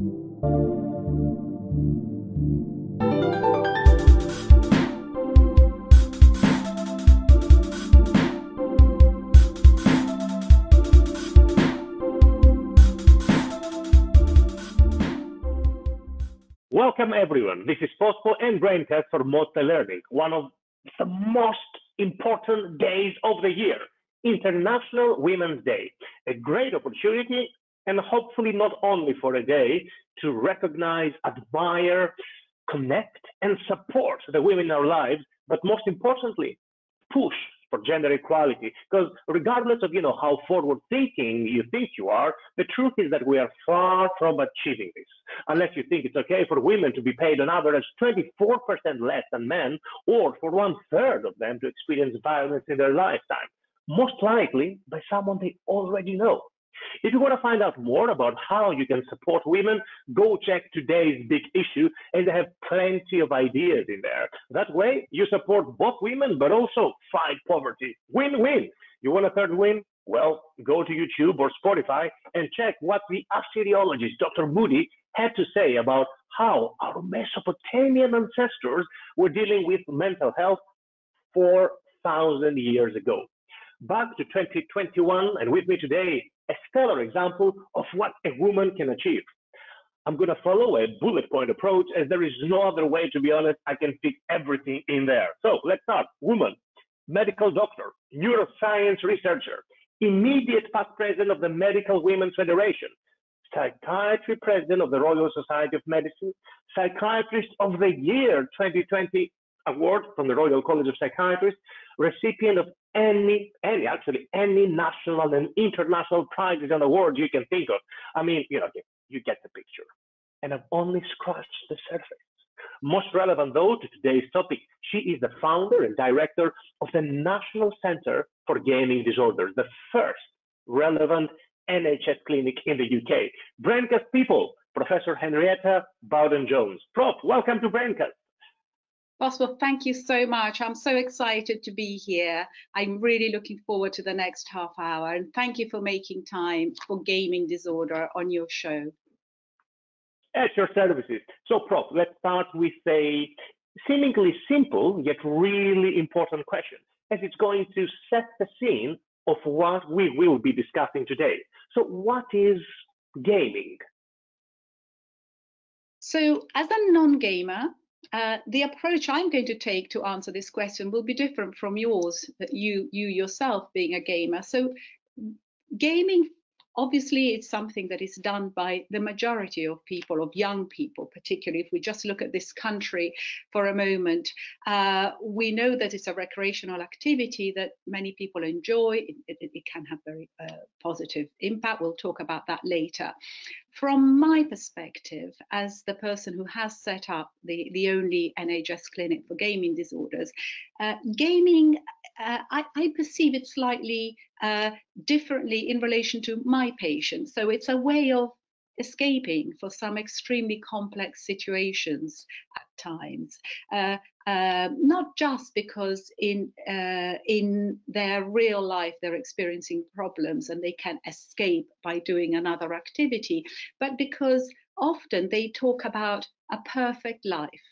Welcome everyone. This is Pospo and Braincast for Multi-Learning, one of the most important days of the year, International Women's Day. A great opportunity and hopefully not only for a day to recognize, admire, connect and support the women in our lives, but most importantly, push for gender equality. Because regardless of you know how forward thinking you think you are, the truth is that we are far from achieving this. Unless you think it's okay for women to be paid on average 24% less than men, or for one third of them to experience violence in their lifetime, most likely by someone they already know. If you want to find out more about how you can support women, go check today's big issue, and they have plenty of ideas in there. That way, you support both women, but also fight poverty. Win-win. You want a third win? Well, go to YouTube or Spotify and check what the Assyriologist Dr. Moudhy had to say about how our Mesopotamian ancestors were dealing with mental health 4,000 years ago. Back to 2021, and with me today a stellar example of what a woman can achieve. I'm going to follow a bullet point approach as there is no other way, to be honest. I can fit everything in there. So let's start. Woman, medical doctor, neuroscience researcher, immediate past president of the Medical Women's Federation, psychiatry president of the Royal Society of Medicine, psychiatrist of the year 2020 award from the Royal College of Psychiatrists, recipient of any, any, actually, any national and international prizes and awards you can think of. I mean, you know, you get the picture. And I've only scratched the surface. Most relevant, though, to today's topic, she is the founder and director of the National Center for Gaming Disorders, the first relevant NHS clinic in the UK. Braincast people, Professor Henrietta Bowden Jones. Prof, welcome to Braincast. Possible. Thank you so much. I'm so excited to be here. I'm really looking forward to the next half hour. And thank you for making time for gaming disorder on your show. At your services. So, Prof, let's start with a seemingly simple yet really important question, as it's going to set the scene of what we will be discussing today. So, what is gaming? So, as a non gamer, uh, the approach I'm going to take to answer this question will be different from yours, you you yourself being a gamer. So gaming obviously it's something that is done by the majority of people of young people particularly if we just look at this country for a moment. Uh, we know that it's a recreational activity that many people enjoy. It, it, it can have very uh, positive impact. We'll talk about that later. From my perspective, as the person who has set up the, the only NHS clinic for gaming disorders, uh, gaming, uh, I, I, perceive it slightly uh, differently in relation to my patients. So it's a way of escaping for some extremely complex situations at times. Uh, uh, not just because in uh, in their real life they're experiencing problems and they can escape by doing another activity, but because often they talk about a perfect life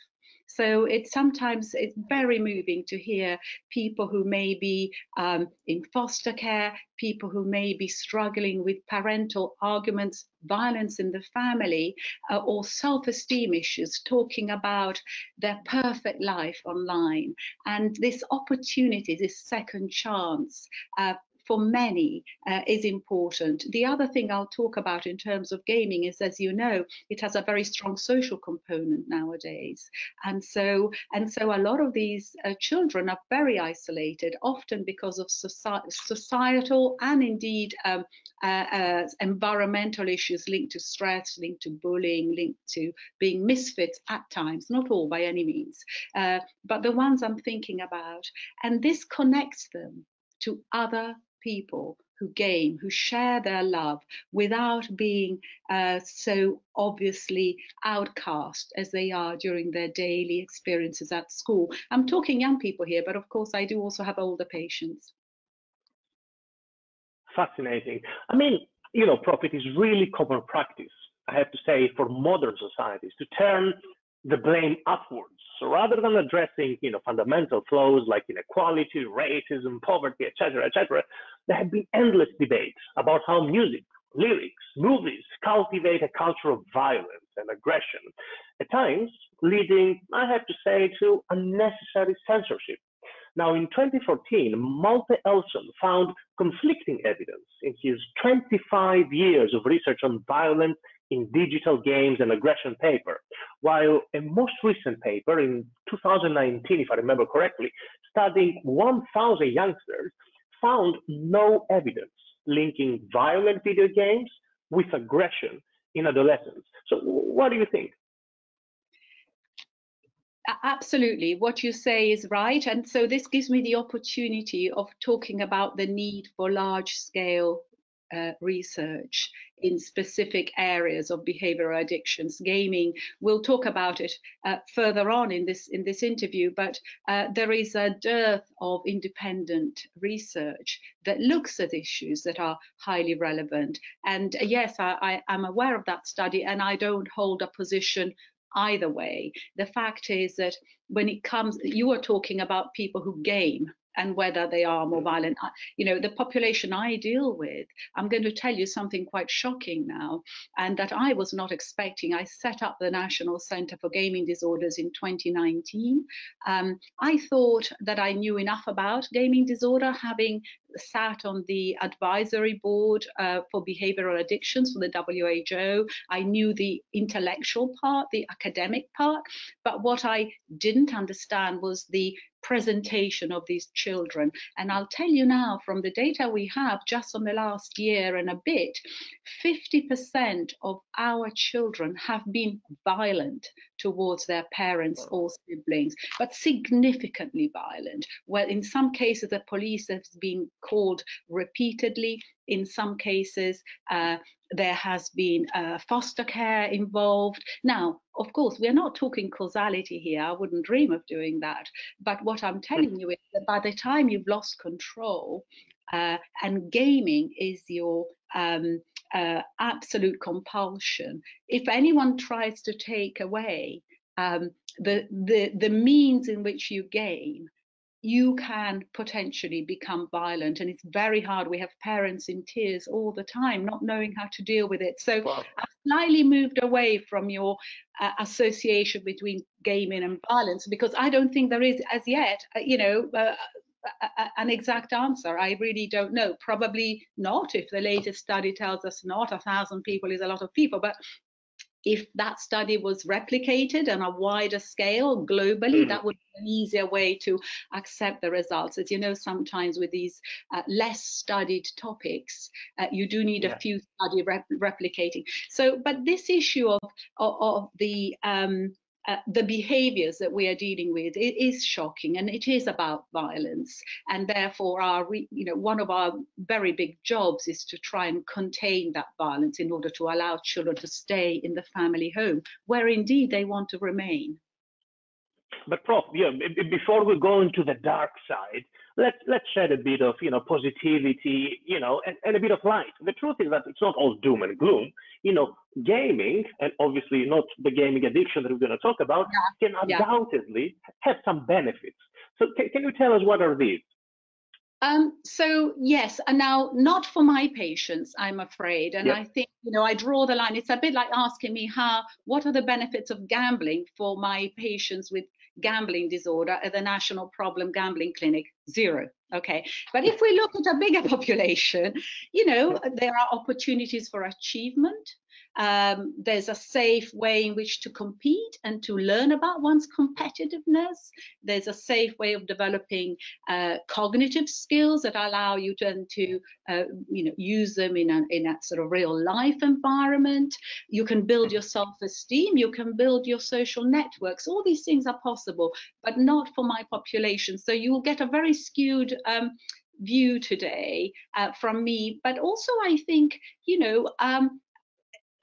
so it's sometimes it's very moving to hear people who may be um, in foster care, people who may be struggling with parental arguments, violence in the family, uh, or self-esteem issues, talking about their perfect life online. And this opportunity, this second chance uh, for many uh, is important. The other thing I'll talk about in terms of gaming is, as you know, it has a very strong social component nowadays, and so and so a lot of these uh, children are very isolated, often because of soci societal and indeed um, uh, uh, environmental issues linked to stress, linked to bullying, linked to being misfits at times, not all by any means, uh, but the ones I'm thinking about. And this connects them to other people who game, who share their love without being uh, so obviously outcast as they are during their daily experiences at school. I'm talking young people here, but of course I do also have older patients. Fascinating. I mean, you know, profit is really common practice I have to say, for modern societies to turn the blame upwards. So rather than addressing, you know, fundamental flaws like inequality, racism, poverty, etc., etc., there have been endless debates about how music, lyrics, movies cultivate a culture of violence and aggression, at times leading, I have to say, to unnecessary censorship. Now, in 2014, Malte Elson found conflicting evidence in his 25 years of research on violence in digital games and aggression paper, while a most recent paper in 2019, if I remember correctly, studying 1,000 youngsters found no evidence linking violent video games with aggression in adolescents. So, what do you think? Absolutely, what you say is right. And so, this gives me the opportunity of talking about the need for large scale uh, research in specific areas of behavioral addictions. Gaming, we'll talk about it uh, further on in this in this interview, but uh, there is a dearth of independent research that looks at issues that are highly relevant. And uh, yes, I, I am aware of that study, and I don't hold a position either way. The fact is that when it comes, you are talking about people who game and whether they are more violent. You know, the population I deal with, I'm going to tell you something quite shocking now, and that I was not expecting. I set up the National Center for Gaming Disorders in 2019. Um, I thought that I knew enough about gaming disorder, having sat on the advisory board uh, for behavioral addictions for the WHO. I knew the intellectual part, the academic part, but what I didn't understand was the presentation of these children. And I'll tell you now from the data we have just on the last year and a bit, 50% of our children have been violent towards their parents or siblings, but significantly violent. Well, in some cases, the police has been called repeatedly. In some cases, uh, there has been uh, foster care involved. Now, of course, we're not talking causality here. I wouldn't dream of doing that. But what I'm telling you is that by the time you've lost control, uh, and gaming is your um, uh, absolute compulsion. If anyone tries to take away um, the, the, the means in which you game, you can potentially become violent and it's very hard we have parents in tears all the time not knowing how to deal with it so wow. i've slightly moved away from your uh, association between gaming and violence because i don't think there is as yet uh, you know uh, an exact answer. I really don't know. Probably not. If the latest study tells us not, a thousand people is a lot of people. But if that study was replicated on a wider scale globally, mm. that would be an easier way to accept the results. As you know, sometimes with these uh, less studied topics, uh, you do need yeah. a few study rep replicating. So, but this issue of of, of the um, uh, the behaviors that we are dealing with it is shocking and it is about violence. And therefore our you know one of our very big jobs is to try and contain that violence in order to allow children to stay in the family home where indeed they want to remain. But prof yeah before we go into the dark side let's let's shed a bit of you know positivity you know and, and a bit of light the truth is that it's not all doom and gloom you know gaming and obviously not the gaming addiction that we're going to talk about yeah. can undoubtedly yeah. have some benefits so can, can you tell us what are these um, so yes, and now not for my patients, I'm afraid. And yep. I think, you know, I draw the line. It's a bit like asking me how, what are the benefits of gambling for my patients with gambling disorder at the National Problem Gambling Clinic? Zero. Okay. But if we look at a bigger population, you know, there are opportunities for achievement. Um, there's a safe way in which to compete and to learn about one's competitiveness. There's a safe way of developing uh, cognitive skills that allow you to, to uh, you know, use them in a, in a sort of real life environment. You can build your self-esteem. You can build your social networks. All these things are possible, but not for my population. So you will get a very skewed um, view today uh, from me. But also, I think, you know, um,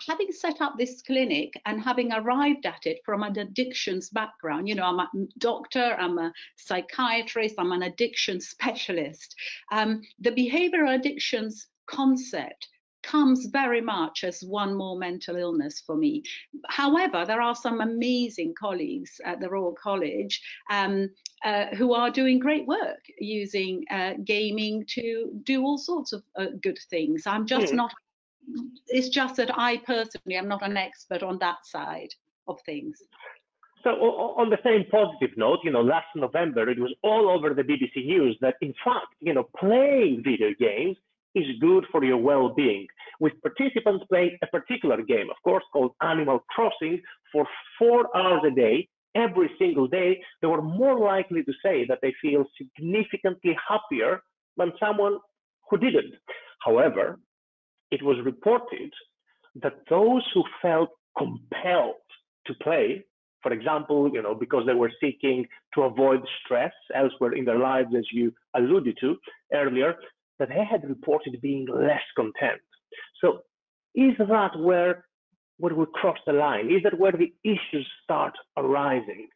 having set up this clinic and having arrived at it from an addictions background, you know, I'm a doctor, I'm a psychiatrist, I'm an addiction specialist. Um, the behavioral addictions concept comes very much as one more mental illness for me. However, there are some amazing colleagues at the Royal College um, uh, who are doing great work using uh, gaming to do all sorts of uh, good things. I'm just mm. not, it's just that I personally am not an expert on that side of things. So on the same positive note, you know, last November it was all over the BBC News that in fact, you know, playing video games is good for your well-being, with participants playing a particular game, of course, called Animal Crossing for four hours a day, every single day, they were more likely to say that they feel significantly happier than someone who didn't. However, it was reported that those who felt compelled to play for example, you know, because they were seeking to avoid stress elsewhere in their lives, as you alluded to earlier, that they had reported being less content. So is that where where we cross the line? Is that where the issues start arising?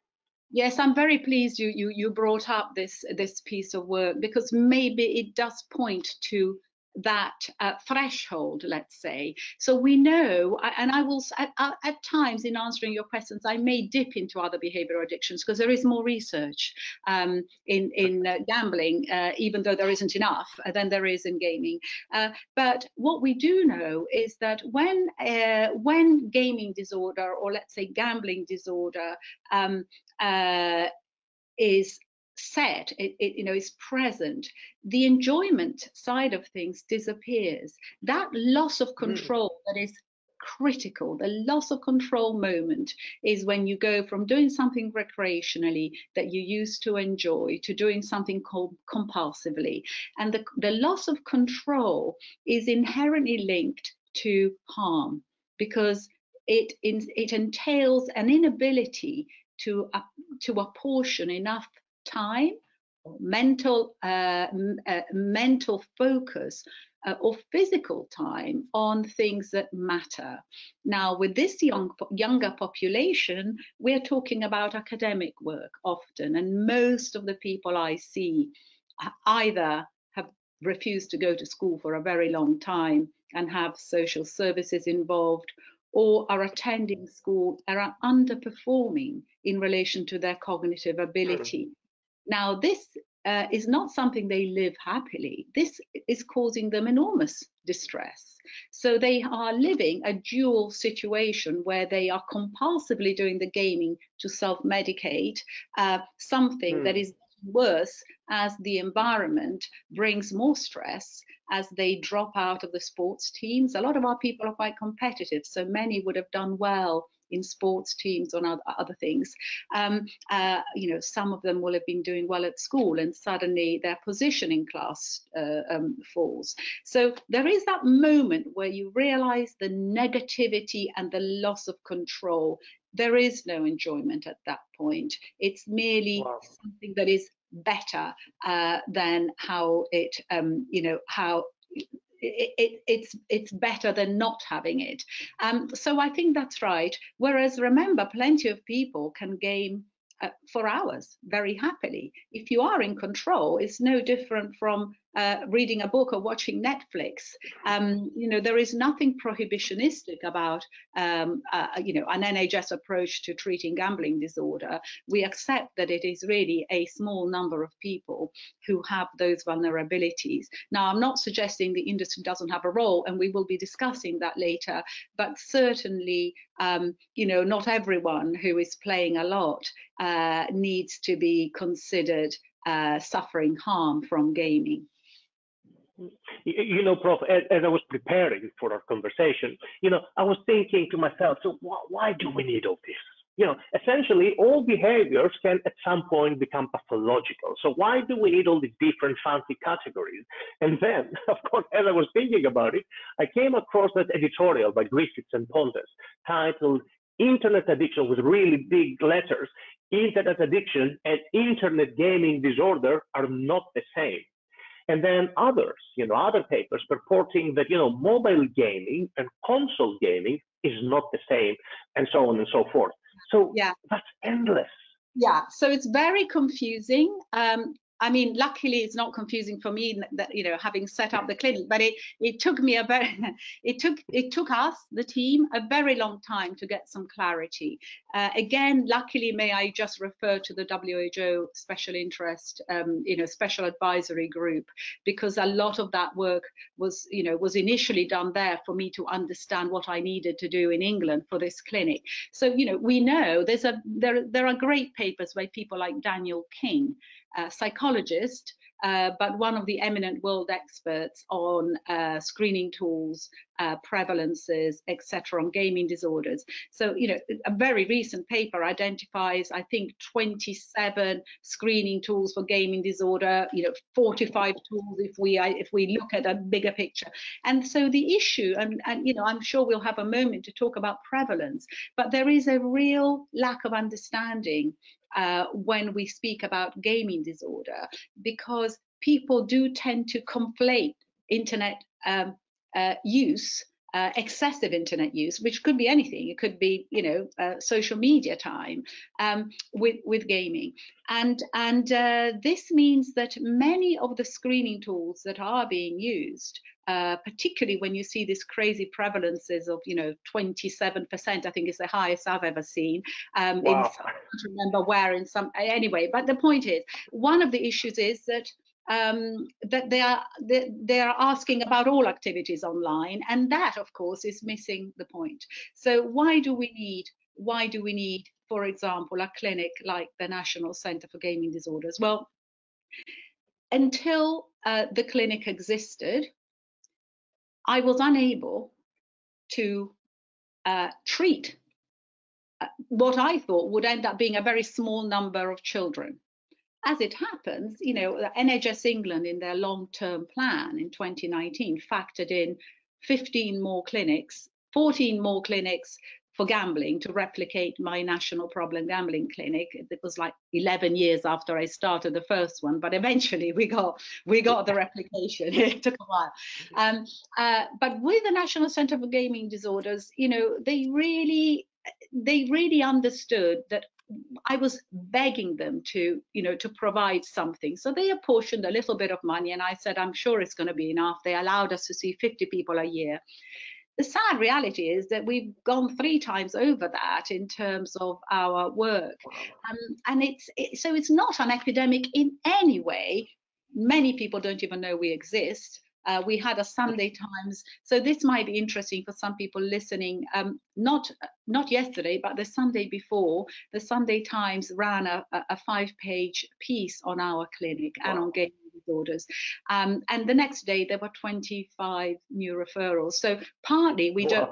Yes, I'm very pleased you you you brought up this this piece of work because maybe it does point to that uh, threshold, let's say. So we know, and I will, at, at, times in answering your questions, I may dip into other behavioral addictions because there is more research um, in, in uh, gambling, uh, even though there isn't enough uh, than there is in gaming. Uh, but what we do know is that when, uh, when gaming disorder, or let's say gambling disorder, um, is set, it, it, you know, is present, the enjoyment side of things disappears. That loss of hmm. control mm. that is critical. The loss of control moment is when you go from doing something recreationally that you used to enjoy to doing something compulsively. And the, the loss of control is inherently linked to harm because it, it entails an inability to, uh, to apportion enough time, mental uh, uh, mental focus, uh, or physical time on things that matter. Now, with this young younger population, we're talking about academic work often, and most of the people I see either have refused to go to school for a very long time and have social services involved or are attending school and are underperforming in relation to their cognitive ability. Now, this uh, is not something they live happily. This is causing them enormous distress. So they are living a dual situation where they are compulsively doing the gaming to self medicate, uh, something mm. that hmm. worse as the environment brings more stress as they drop out of the sports teams. A lot of our people are quite competitive, so many would have done well in sports teams or other, other things. Um, uh, you know, some of them will have been doing well at school and suddenly their position in class uh, um, falls. So there is that moment where you realize the negativity and the loss of control. There is no enjoyment at that point. It's merely wow. something that is better uh, than how it, um, you know, how it, it, it's it's better than not having it. Um, so I think that's right. Whereas remember, plenty of people can game uh, for hours very happily. If you are in control, it's no different from uh, reading a book or watching Netflix. Um, you know, there is nothing prohibitionistic about, um, uh, you know, an NHS approach to treating gambling disorder. We accept that it is really a small number of people who have those vulnerabilities. Now, I'm not suggesting the industry doesn't have a role, and we will be discussing that later, but certainly, um, you know, not everyone who is playing a lot uh, needs to be considered uh, suffering harm from gaming. You know, Prof, as, as, I was preparing for our conversation, you know, I was thinking to myself, so wh why do we need all this? You know, essentially, all behaviors can at some point become pathological. So why do we need all these different fancy categories? And then, of course, as I was thinking about it, I came across that editorial by Griffiths and Pontes titled Internet Addiction with really big letters. Internet addiction and internet gaming disorder are not the same and then others, you know, other papers purporting that, you know, mobile gaming and console gaming is not the same, and so on and so forth. So yeah. that's endless. Yeah, so it's very confusing. Um, I mean, luckily it's not confusing for me that you know having set up the clinic, but it it took me a very it took it took us the team a very long time to get some clarity. Uh, again, luckily, may I just refer to the WHO special interest, um, you know, special advisory group because a lot of that work was you know was initially done there for me to understand what I needed to do in England for this clinic. So you know we know there's a there there are great papers by people like Daniel King psychologist, uh, but one of the eminent world experts on uh, screening tools, uh, prevalences, etc., on gaming disorders. So, you know, a very recent paper identifies, I think, 27 screening tools for gaming disorder. You know, 45 tools if we if we look at a bigger picture. And so the issue, and, and you know, I'm sure we'll have a moment to talk about prevalence, but there is a real lack of understanding uh, when we speak about gaming disorder because people do tend to conflate internet um, uh, use uh, excessive internet use, which could be anything. It could be, you know, uh, social media time um, with with gaming, and and uh, this means that many of the screening tools that are being used, uh, particularly when you see these crazy prevalences of, you know, 27%, I think is the highest I've ever seen. Um, wow. in, I don't remember where in some anyway. But the point is, one of the issues is that um, that they are they, they, are asking about all activities online, and that, of course, is missing the point. So why do we need why do we need, for example, a clinic like the National Centre for Gaming Disorders? Well, until uh, the clinic existed, I was unable to uh, treat uh, what I thought would end up being a very small number of children as it happens, you know, NHS England in their long-term plan in 2019 factored in 15 more clinics, 14 more clinics for gambling to replicate my national problem gambling clinic. It was like 11 years after I started the first one, but eventually we got we got the replication. it took a while. Um, uh, but with the National Centre for Gaming Disorders, you know, they really they really understood that I was begging them to, you know, to provide something. So they apportioned a little bit of money, and I said, I'm sure it's going to be enough. They allowed us to see 50 people a year. The sad reality is that we've gone three times over that in terms of our work, um, and it's it, so it's not an epidemic in any way. Many people don't even know we exist. Uh, we had a Sunday Times, so this might be interesting for some people listening. Um, not not yesterday, but the Sunday before, the Sunday Times ran a, a five-page piece on our clinic wow. and on gaming disorders. Um, and the next day there were 25 new referrals. So partly we wow. don't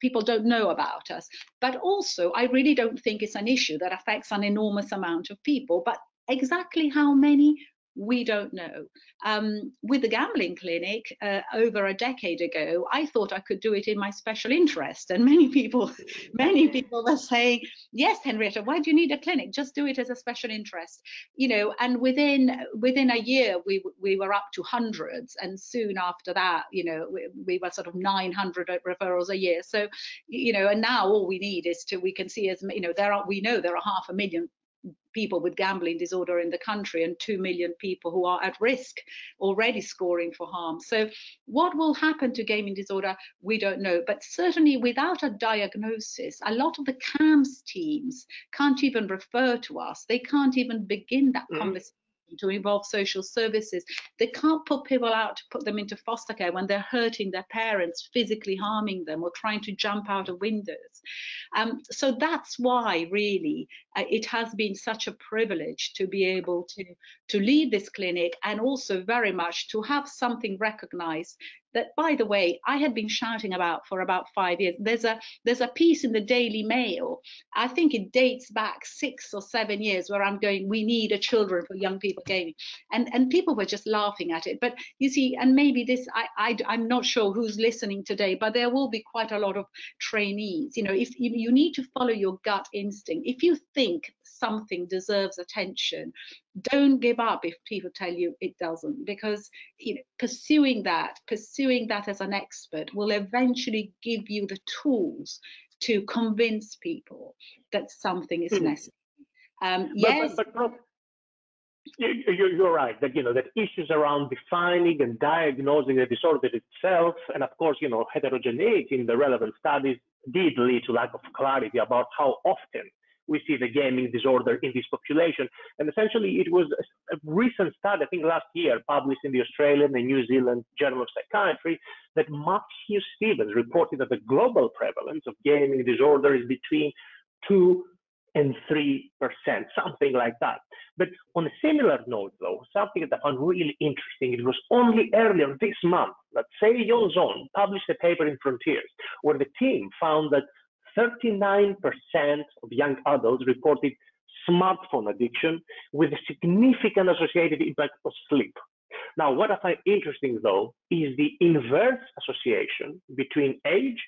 people don't know about us, but also I really don't think it's an issue that affects an enormous amount of people. But exactly how many we don't know. Um, with the gambling clinic uh, over a decade ago, I thought I could do it in my special interest, and many people, many people were saying, "Yes, Henrietta, why do you need a clinic? Just do it as a special interest." You know, and within within a year, we we were up to hundreds, and soon after that, you know, we, we were sort of 900 referrals a year. So, you know, and now all we need is to we can see as you know there are we know there are half a million people with gambling disorder in the country and 2 million people who are at risk already scoring for harm. So what will happen to gaming disorder, we don't know. But certainly without a diagnosis, a lot of the CAMHS teams can't even refer to us. They can't even begin that mm. conversation to involve social services. They can't put people out to put them into foster care when they're hurting their parents, physically harming them, or trying to jump out of windows. Um, so that's why, really, uh, it has been such a privilege to be able to to lead this clinic and also very much to have something recognized that by the way i had been shouting about for about five years. There's a there's a piece in the daily mail i think it dates back six or seven years where i'm going we need a children for young people gaming. And and people were just laughing at it. But you see and maybe this i, I i'm not sure who's listening today but there will be quite a lot of trainees. You know if you, you need to follow your gut instinct if you think something deserves attention don't give up if people tell you it doesn't because you know pursuing that pursuing that as an expert will eventually give you the tools to convince people that something is mm. necessary um, yes but, but, you're right that you know that issues around defining and diagnosing the disorder itself, and of course you know heterogeneity in the relevant studies did lead to lack of clarity about how often we see the gaming disorder in this population. And essentially, it was a recent study, I think last year, published in the Australian and New Zealand Journal of Psychiatry, that Matthew Stevens reported that the global prevalence of gaming disorder is between 2 and 3%, something like that. But on a similar note, though, something that I found really interesting, it was only earlier this month that Sei Yon Sohn published a paper in Frontiers where the team found that 39% of young adults reported smartphone addiction with a significant associated impact on sleep. Now, what I find interesting though is the inverse association between age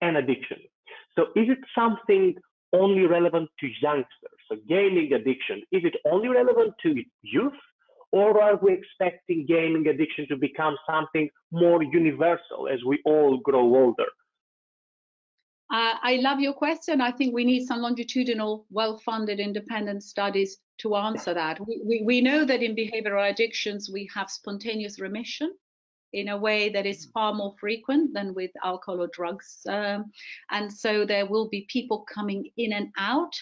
and addiction. So is it something only relevant to youngsters? So gaming addiction, is it only relevant to youth? Or are we expecting gaming addiction to become something more universal as we all grow older? Uh, I love your question. I think we need some longitudinal, well-funded independent studies to answer that. We, we, we, know that in behavioral addictions, we have spontaneous remission in a way that is far more frequent than with alcohol or drugs. Um, and so there will be people coming in and out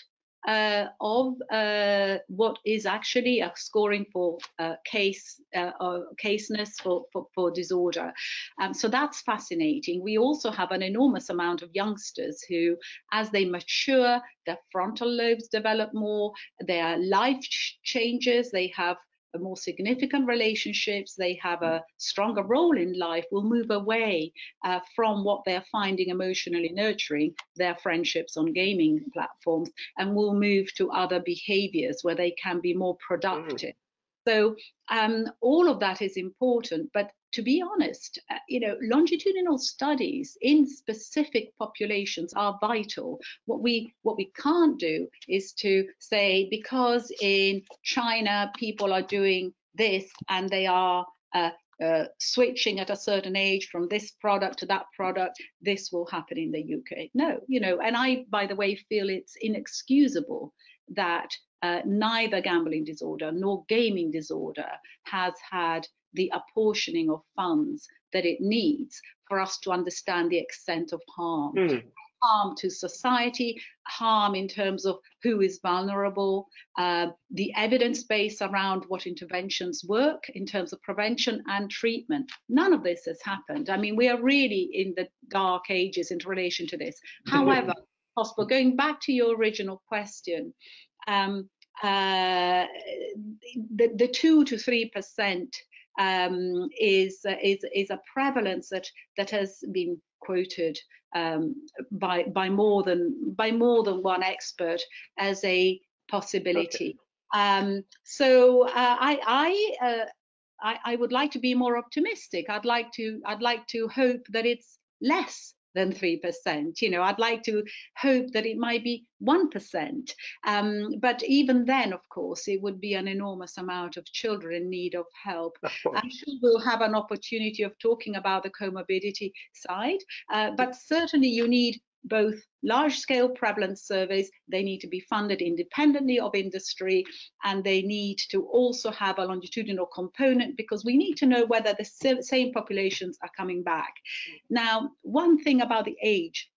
uh, of uh, what is actually a scoring for uh, case uh, or caseness for, for, for disorder. Um, so that's fascinating. We also have an enormous amount of youngsters who, as they mature, their frontal lobes develop more, their life changes, they have more significant relationships, they have a stronger role in life, will move away uh, from what they're finding emotionally nurturing, their friendships on gaming platforms, and will move to other behaviors where they can be more productive. Mm. So um, all of that is important, but to be honest, uh, you know, longitudinal studies in specific populations are vital. What we what we can't do is to say because in China people are doing this and they are uh, uh, switching at a certain age from this product to that product, this will happen in the UK. No, you know, and I, by the way, feel it's inexcusable that uh, neither gambling disorder nor gaming disorder has had the apportioning of funds that it needs for us to understand the extent of harm. Mm. Harm to society, harm in terms of who is vulnerable, uh, the evidence base around what interventions work in terms of prevention and treatment. None of this has happened. I mean, we are really in the dark ages in relation to this. However, possible, going back to your original question, um, uh, the, the two to three percent um, is, uh, is, is a prevalence that, that has been quoted um, by, by, more than, by more than one expert as a possibility. Okay. Um, so uh, I, I, uh, I, I would like to be more optimistic. I'd like to, I'd like to hope that it's less than 3%. You know, I'd like to hope that it might be 1%. Um, but even then, of course, it would be an enormous amount of children in need of help. Of I'm sure we'll have an opportunity of talking about the comorbidity side, uh, but certainly you need both large scale prevalence surveys, they need to be funded independently of industry, and they need to also have a longitudinal component because we need to know whether the same populations are coming back. Now, one thing about the age,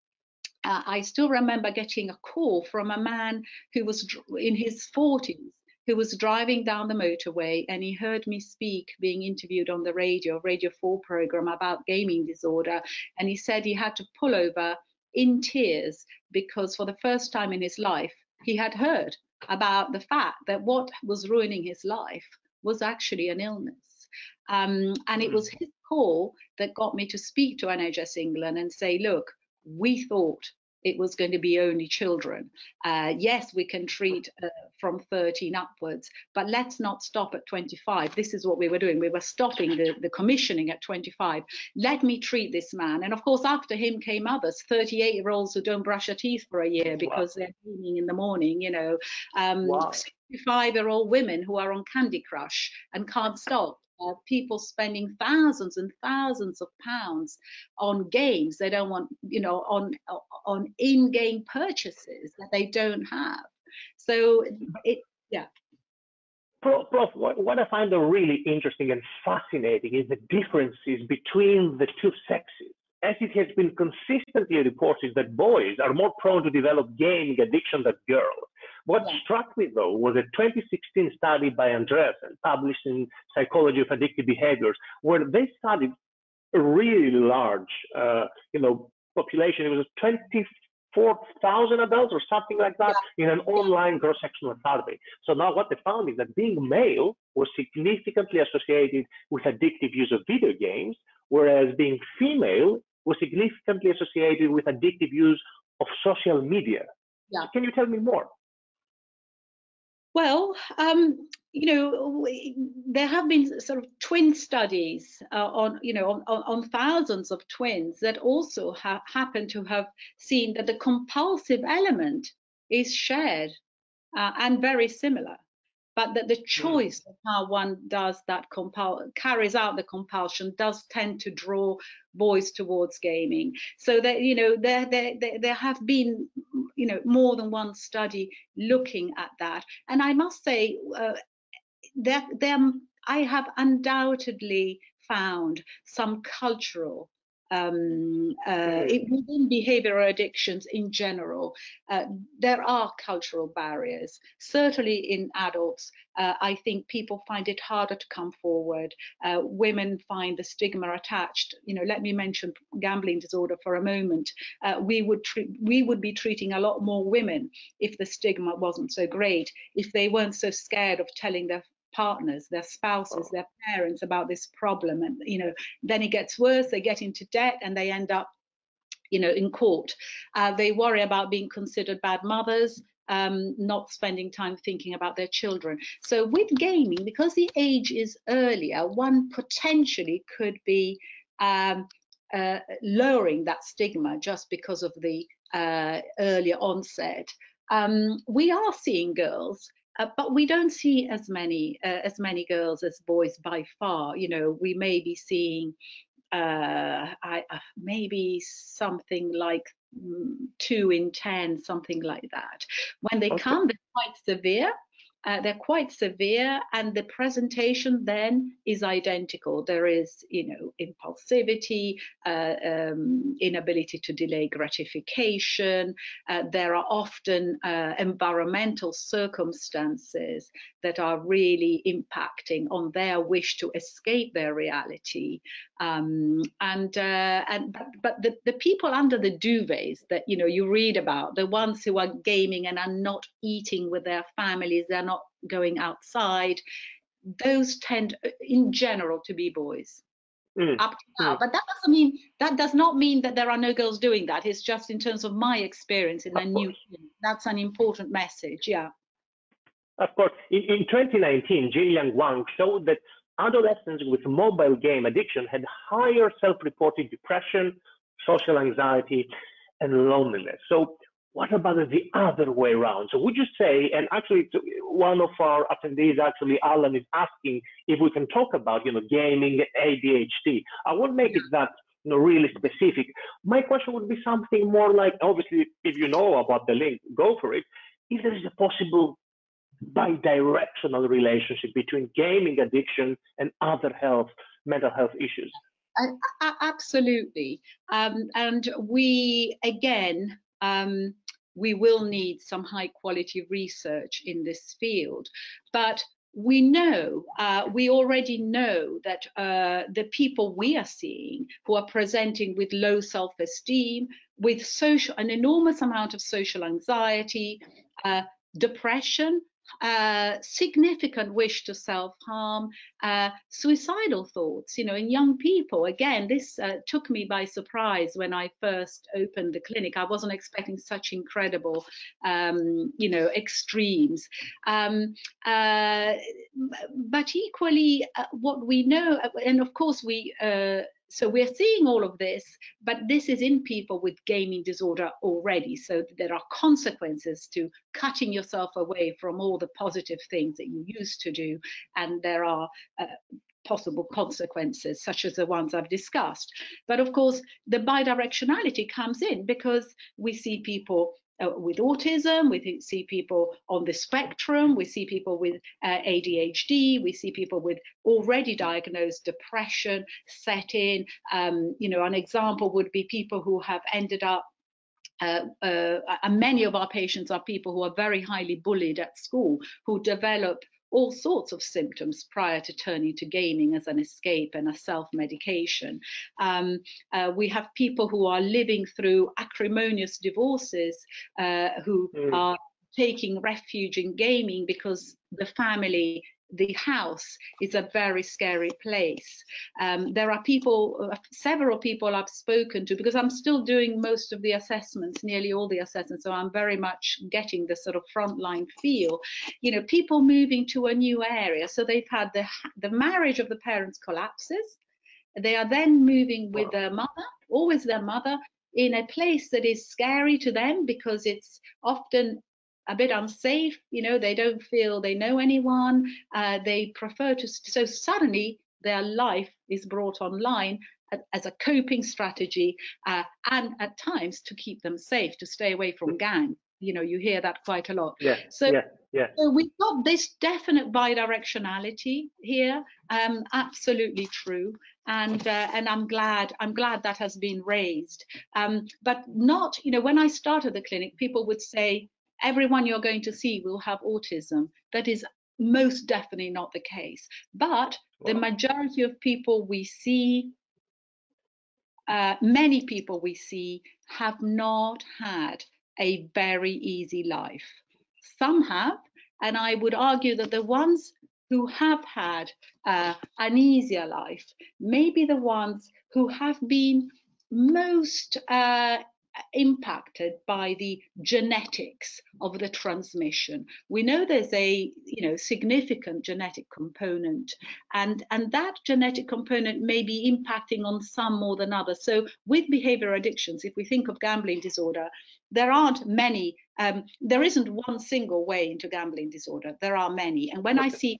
uh, I still remember getting a call from a man who was in his 40s who was driving down the motorway and he heard me speak being interviewed on the radio radio 4 program about gaming disorder and he said he had to pull over in tears because for the first time in his life, he had heard about the fact that what was ruining his life was actually an illness. Um, and it was hmm. his call that got me to speak to NHS England and say, look, we thought it was going to be only children. Uh, yes, we can treat uh, from 13 upwards, but let's not stop at 25. This is what we were doing. We were stopping the, the commissioning at 25. Let me treat this man. And of course, after him came others, 38 year olds who don't brush their teeth for a year because wow. they're dreaming in the morning, you know, um, wow. 65 year old women who are on Candy Crush and can't stop uh, people spending thousands and thousands of pounds on games they don't want you know on on in-game purchases that they don't have so it yeah Prof, Prof, what I find really interesting and fascinating is the differences between the two sexes. As it has been consistently reported that boys are more prone to develop gaming addiction than girls. What struck me though was a 2016 study by Andreassen, published in Psychology of Addictive Behaviors, where they studied a really large, uh, you know, population. It was 24,000 adults or something like that yeah. in an online cross-sectional survey. So now what they found is that being male was significantly associated with addictive use of video games, whereas being female was significantly associated with addictive use of social media. Yeah. Can you tell me more? Well, um, you know, there have been sort of twin studies uh, on, you know, on, on, thousands of twins that also have happen to have seen that the compulsive element is shared uh, and very similar but that the hmm. choice of how one does that compul carries out the compulsion does tend to draw boys towards gaming so that you know there, there there there have been you know more than one study looking at that and i must say uh, there there i have undoubtedly found some cultural um, uh, it, within behavioral addictions in general, uh, there are cultural barriers. Certainly in adults, uh, I think people find it harder to come forward. Uh, women find the stigma attached. You know, let me mention gambling disorder for a moment. Uh, we would treat, we would be treating a lot more women if the stigma wasn't so great, if they weren't so scared of telling their partners, their spouses, oh. their parents about this problem. And, you know, then it gets worse, they get into debt and they end up, you know, in court. Uh, they worry about being considered bad mothers, um, not spending time thinking about their children. So with gaming, because the age is earlier, one potentially could be um, uh, lowering that stigma just because of the uh, earlier onset. Um, we are seeing girls uh, but we don't see as many uh, as many girls as boys by far. You know, we may be seeing uh, I, uh, maybe something like mm, two in ten, something like that. When they okay. come, they're quite severe. Uh, they're quite severe, and the presentation then is identical. There is, you know, impulsivity, uh, um, inability to delay gratification. Uh, there are often uh, environmental circumstances that are really impacting on their wish to escape their reality. Um, and uh, and but, but the, the people under the duvets that you know you read about, the ones who are gaming and are not eating with their families, they're not going outside. Those tend, uh, in general, to be boys. Mm. Up to now, mm. but that doesn't mean that does not mean that there are no girls doing that. It's just in terms of my experience in the new. That's an important message. Yeah. Of course, in, in 2019, Jilian Wang showed that adolescents with mobile game addiction had higher self-reported depression, social anxiety, and loneliness. So what about the other way around? So would you say, and actually one of our attendees, actually Alan is asking if we can talk about, you know, gaming, ADHD. I won't make it that you know, really specific. My question would be something more like, obviously, if you know about the link, go for it. If there is a possible bi-directional relationship between gaming addiction and other health, mental health issues. Uh, absolutely. Um, and we, again, um, we will need some high quality research in this field. But we know, uh, we already know that uh, the people we are seeing who are presenting with low self-esteem, with social, an enormous amount of social anxiety, uh, depression, uh, significant wish to self-harm, uh, suicidal thoughts, you know, in young people. Again, this uh, took me by surprise when I first opened the clinic. I wasn't expecting such incredible, um, you know, extremes. Um, uh, but equally, uh, what we know, and of course we so we're seeing all of this, but this is in people with gaming disorder already. So there are consequences to cutting yourself away from all the positive things that you used to do. And there are uh, possible consequences, such as the ones I've discussed. But of course, the bidirectionality comes in because we see people uh, with autism, we see people on the spectrum, we see people with uh, ADHD, we see people with already diagnosed depression set in. Um, you know, an example would be people who have ended up uh, uh, and many of our patients are people who are very highly bullied at school, who develop all sorts of symptoms prior to turning to gaming as an escape and a self-medication. Um, uh, we have people who are living through acrimonious divorces uh, who mm. are taking refuge in gaming because the family the house is a very scary place. Um, there are people, uh, several people I've spoken to, because I'm still doing most of the assessments, nearly all the assessments, so I'm very much getting the sort of frontline feel. You know, people moving to a new area, so they've had the the marriage of the parents collapses. They are then moving with their mother, always their mother, in a place that is scary to them because it's often a bit unsafe you know they don't feel they know anyone uh, they prefer to so suddenly their life is brought online as a coping strategy uh, and at times to keep them safe to stay away from gang. You know you hear that quite a lot. Yeah so yeah yeah. so we've got this definite bidirectionality here um absolutely true and uh, and i'm glad i'm glad that has been raised. Um but not you know when i started the clinic people would say everyone you're going to see will have autism. That is most definitely not the case. But the majority of people we see, uh, many people we see, have not had a very easy life. Some have, and I would argue that the ones who have had uh, an easier life may be the ones who have been most uh, impacted by the genetics of the transmission. We know there's a you know significant genetic component, and and that genetic component may be impacting on some more than others. So with behavior addictions, if we think of gambling disorder, there aren't many. Um, there isn't one single way into gambling disorder. There are many, and when I see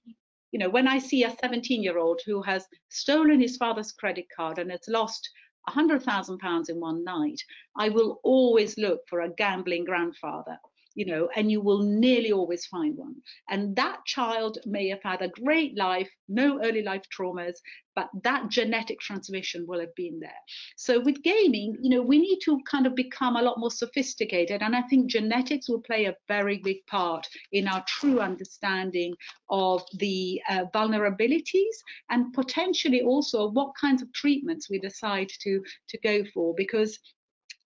you know, when I see a 17 year old who has stolen his father's credit card and has lost £100,000 in one night, I will always look for a gambling grandfather you know, and you will nearly always find one. And that child may have had a great life, no early life traumas, but that genetic transmission will have been there. So with gaming, you know, we need to kind of become a lot more sophisticated. And I think genetics will play a very big part in our true understanding of the uh, vulnerabilities and potentially also what kinds of treatments we decide to, to go for. Because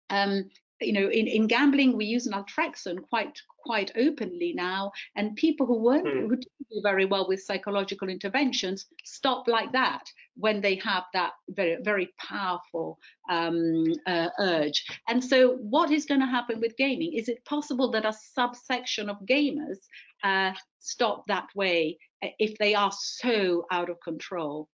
um, you know, in, in gambling, we use naltrexone quite quite openly now, and people who weren't mm. who didn't do very well with psychological interventions stop like that when they have that very very powerful um, uh, urge. And so, what is going to happen with gaming? Is it possible that a subsection of gamers uh, stop that way uh, if they are so out of control?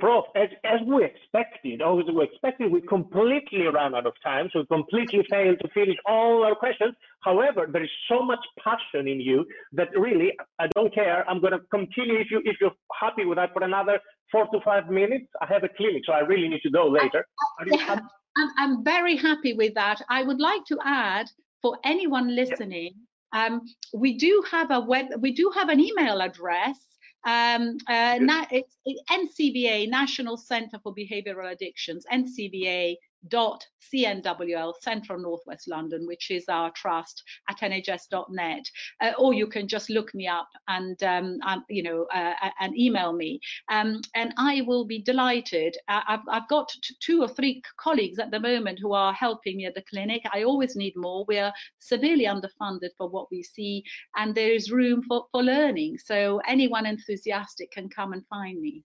Prof, as, as we expected, or as we expected, we completely ran out of time, so we completely failed to finish all our questions. However, there is so much passion in you that really, I don't care. I'm going to continue if you if you're happy with that for another four to five minutes. I have a clinic, so I really need to go later. I'm, I'm very happy with that. I would like to add for anyone listening, um, we do have a web, we do have an email address um, uh, it's, it's NCBA, National Center for Behavioral Addictions, NCBA dot cnwl central northwest london which is our trust at nhs.net uh, or you can just look me up and um, um, you know uh, and email me. Um, and i will be delighted. I've, I've got two or three colleagues at the moment who are helping me at the clinic. I always need more. We're severely underfunded for what we see and there is room for, for learning. So anyone enthusiastic can come and find me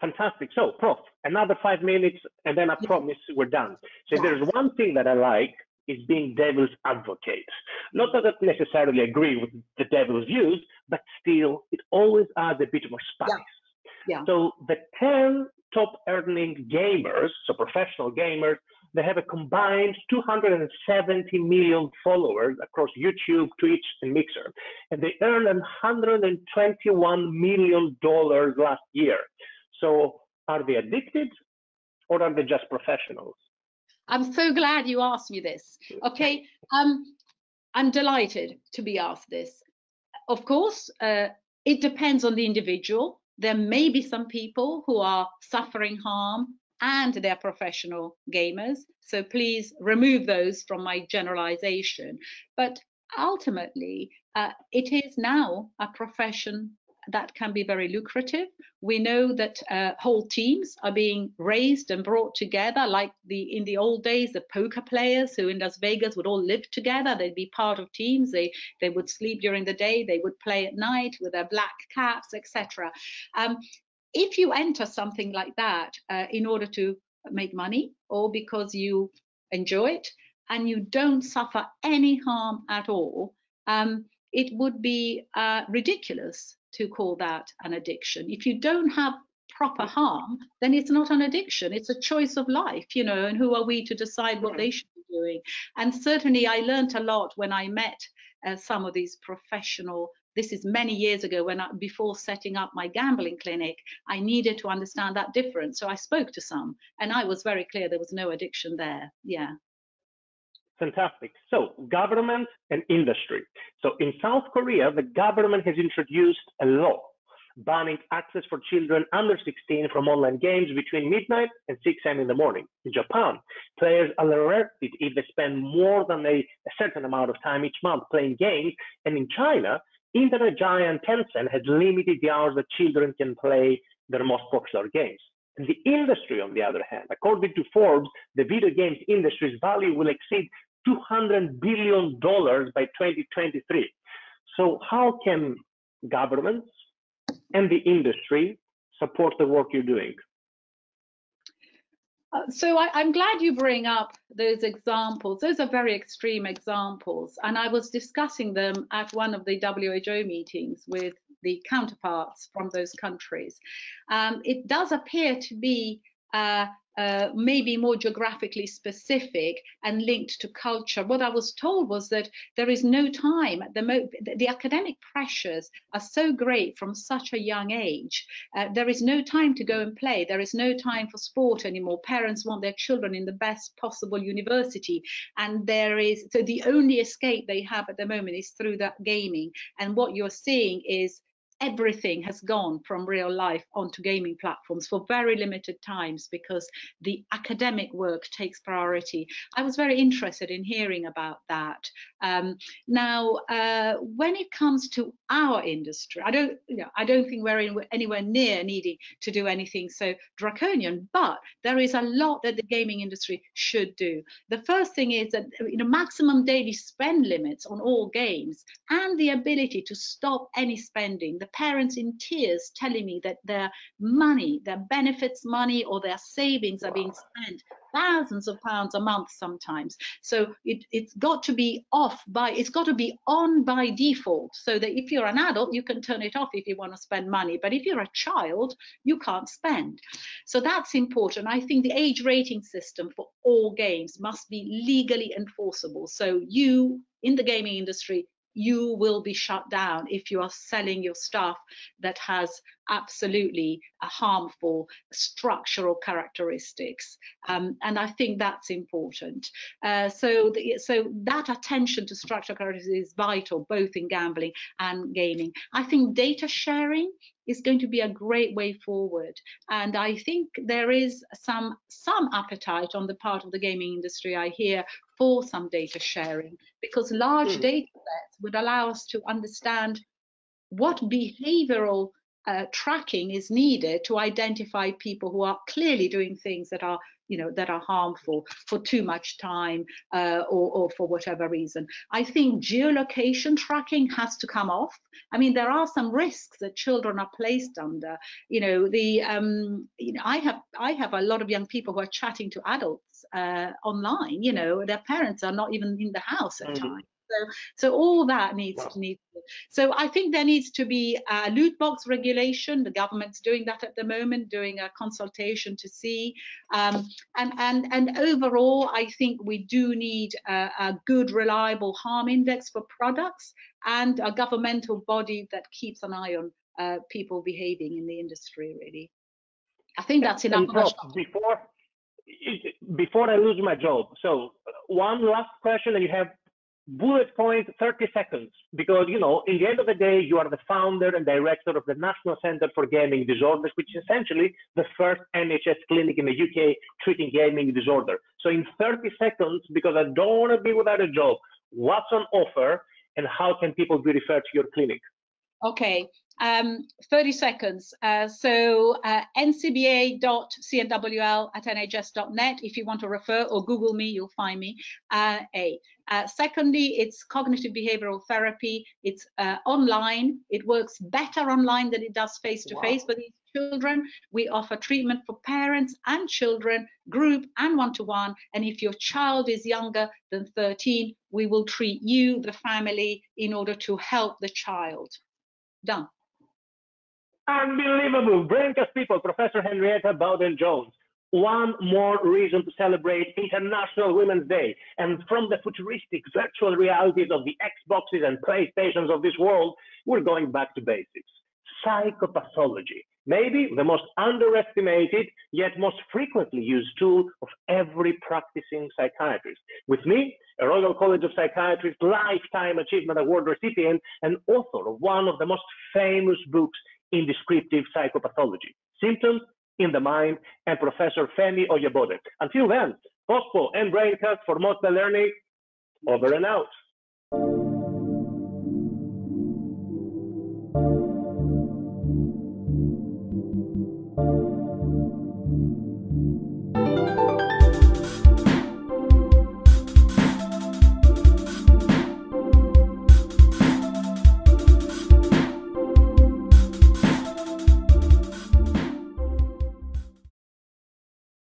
Fantastic. So, Prof, another five minutes, and then I promise we're done. So, there's one thing that I like is being devil's advocate. Not that I necessarily agree with the devil's views, but still, it always adds a bit more spice. Yeah. yeah. So, the 10 top earning gamers, so professional gamers, they have a combined 270 million followers across YouTube, Twitch, and Mixer. And they earned $121 million last year. So are they addicted or are they just professionals? I'm so glad you asked me this. Okay, um, I'm delighted to be asked this. Of course, uh, it depends on the individual. There may be some people who are suffering harm and they're professional gamers. So please remove those from my generalization. But ultimately, uh, it is now a profession that can be very lucrative. We know that uh, whole teams are being raised and brought together, like the in the old days, the poker players who in Las Vegas would all live together. They'd be part of teams. They they would sleep during the day. They would play at night with their black caps, etc. Um, if you enter something like that uh, in order to make money or because you enjoy it and you don't suffer any harm at all, um, it would be uh, ridiculous to call that an addiction. If you don't have proper harm, then it's not an addiction. It's a choice of life, you know, and who are we to decide what they should be doing? And certainly I learned a lot when I met uh, some of these professional this is many years ago when I, before setting up my gambling clinic i needed to understand that difference so i spoke to some and i was very clear there was no addiction there yeah Fantastic. So, government and industry. So, in South Korea, the government has introduced a law banning access for children under 16 from online games between midnight and 6 a.m. in the morning. In Japan, players are arrested if they spend more than a, a certain amount of time each month playing games. And in China, internet giant Tencent has limited the hours that children can play their most popular games. The industry, on the other hand, according to Forbes, the video games industry's value will exceed $200 billion by 2023. So how can governments and the industry support the work you're doing? Uh, so I, am glad you bring up those examples. Those are very extreme examples. And I was discussing them at one of the WHO meetings with the counterparts from those countries. Um, it does appear to be uh, uh, maybe more geographically specific and linked to culture. What I was told was that there is no time. At the, the academic pressures are so great from such a young age. Uh, there is no time to go and play. There is no time for sport anymore. Parents want their children in the best possible university, and there is so the only escape they have at the moment is through that gaming. And what you're seeing is everything has gone from real life onto gaming platforms for very limited times because the academic work takes priority. I was very interested in hearing about that. Um, now, uh, when it comes to our industry, I don't, you know, I don't think we're in, anywhere near needing to do anything so draconian, but there is a lot that the gaming industry should do. The first thing is that you know, maximum daily spend limits on all games and the ability to stop any spending. The parents in tears telling me that their money, their benefits money or their savings are being spent thousands of pounds a month sometimes. So it, it's got to be off by, it's got to be on by default so that if you're an adult, you can turn it off if you want to spend money. But if you're a child, you can't spend. So that's important. I think the age rating system for all games must be legally enforceable. So you in the gaming industry you will be shut down if you are selling your stuff that has absolutely harmful structural characteristics. Um, and I think that's important. Uh, so, the, so that attention to structural characteristics is vital, both in gambling and gaming. I think data sharing is going to be a great way forward. And I think there is some some appetite on the part of the gaming industry, I hear, for some data sharing, because large mm. data sets would allow us to understand what behavioral uh, tracking is needed to identify people who are clearly doing things that are you know that are harmful for too much time uh, or, or for whatever reason. I think geolocation tracking has to come off. I mean there are some risks that children are placed under. You know the um, you know i have i have a lot of young people who are chatting to adults uh, online you know their parents are not even in the house at mm. -hmm. times so, so all that needs wow. to need. So I think there needs to be a loot box regulation. The government's doing that at the moment, doing a consultation to see. Um, and and and overall, I think we do need a, a good, reliable harm index for products and a governmental body that keeps an eye on uh, people behaving in the industry. Really, I think that's enough. before before I lose my job. So one last question, and you have bullet point 30 seconds. Because you know in the end of the day you are the founder and director of the national center for gaming disorders which is essentially the first nhs clinic in the uk treating gaming disorder. So in 30 seconds because i don't want to be without a job what's on offer and how can people be referred to your clinic? Okay um, 30 seconds. Uh, so uh, ncba.cnwl at nhs.net if you want to refer or Google me, you'll find me. Uh, a. Uh, secondly, it's cognitive behavioral therapy. It's uh, online. It works better online than it does face to face for these children. We offer treatment for parents and children, group and one to one. And if your child is younger than 13, we will treat you, the family, in order to help the child. Done. Unbelievable. Braincast people, Professor Henrietta Bowden Jones. One more reason to celebrate International Women's Day. And from the futuristic virtual realities of the Xboxes and PlayStations of this world, we're going back to basics. Psychopathology. Maybe the most underestimated, yet most frequently used tool of every practicing psychiatrist. With me, a Royal College of Psychiatrists Lifetime Achievement Award recipient and author of one of the most famous books in descriptive psychopathology, symptoms in the mind, and Professor Femi Oyebode. Until then, POSPO and Braincast for Motta Learning, over and out.